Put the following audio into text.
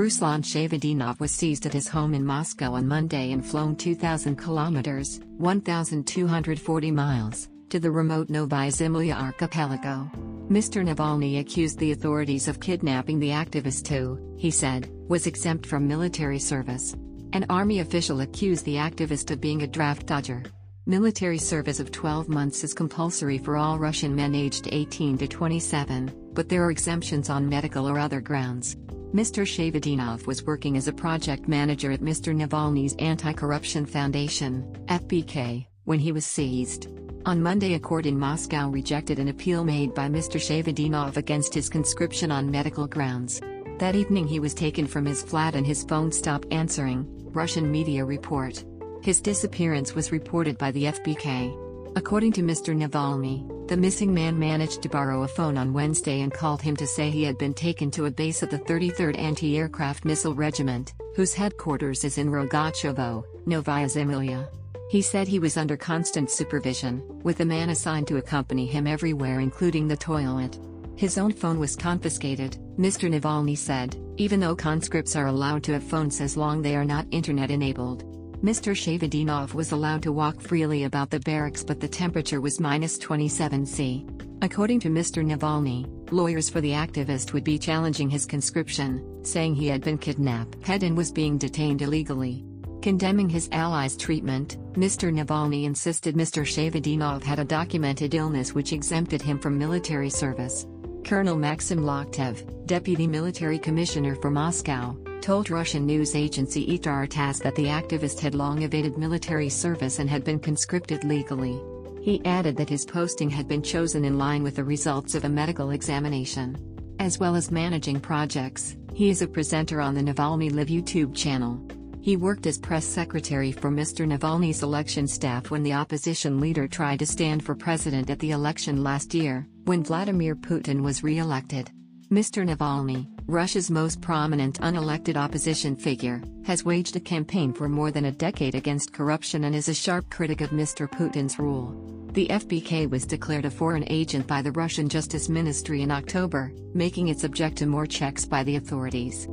Ruslan Shaveddinov was seized at his home in Moscow on Monday and flown 2,000 kilometers 1,240 miles to the remote Novaya Zemlya archipelago. Mr. Navalny accused the authorities of kidnapping the activist who, he said, was exempt from military service. An army official accused the activist of being a draft dodger. Military service of 12 months is compulsory for all Russian men aged 18 to 27, but there are exemptions on medical or other grounds. Mr. Shaveddinov was working as a project manager at Mr. Navalny's Anti-Corruption Foundation, FBK, when he was seized. On Monday a court in Moscow rejected an appeal made by Mr. Shaveddinov against his conscription on medical grounds. That evening he was taken from his flat and his phone stopped answering, Russian media report. His disappearance was reported by the FBK. According to Mr. Navalny, the missing man managed to borrow a phone on Wednesday and called him to say he had been taken to a base of the 33rd Anti-Aircraft Missile Regiment, whose headquarters is in Rogachevo, Novaya Zemlya. He said he was under constant supervision, with a man assigned to accompany him everywhere including the toilet. His own phone was confiscated, Mr. Navalny said, even though conscripts are allowed to have phones as long they are not internet enabled. Mr. Shaveddinov was allowed to walk freely about the barracks but the temperature was minus 27 C. According to Mr. Navalny, lawyers for the activist would be challenging his conscription, saying he had been kidnapped and was being detained illegally. Condemning his allies' treatment, Mr. Navalny insisted Mr. Shaveddinov had a documented illness which exempted him from military service. Colonel Maxim Loktev, deputy military commissioner for Moscow, told Russian news agency ITAR TASS that the activist had long evaded military service and had been conscripted legally. He added that his posting had been chosen in line with the results of a medical examination. As well as managing projects, he is a presenter on the Navalny Live YouTube channel. He worked as press secretary for Mr. Navalny's election staff when the opposition leader tried to stand for president at the election last year, when Vladimir Putin was re-elected. Mr. Navalny, Russia's most prominent unelected opposition figure, has waged a campaign for more than a decade against corruption and is a sharp critic of Mr. Putin's rule. The FBK was declared a foreign agent by the Russian Justice Ministry in October, making it subject to more checks by the authorities.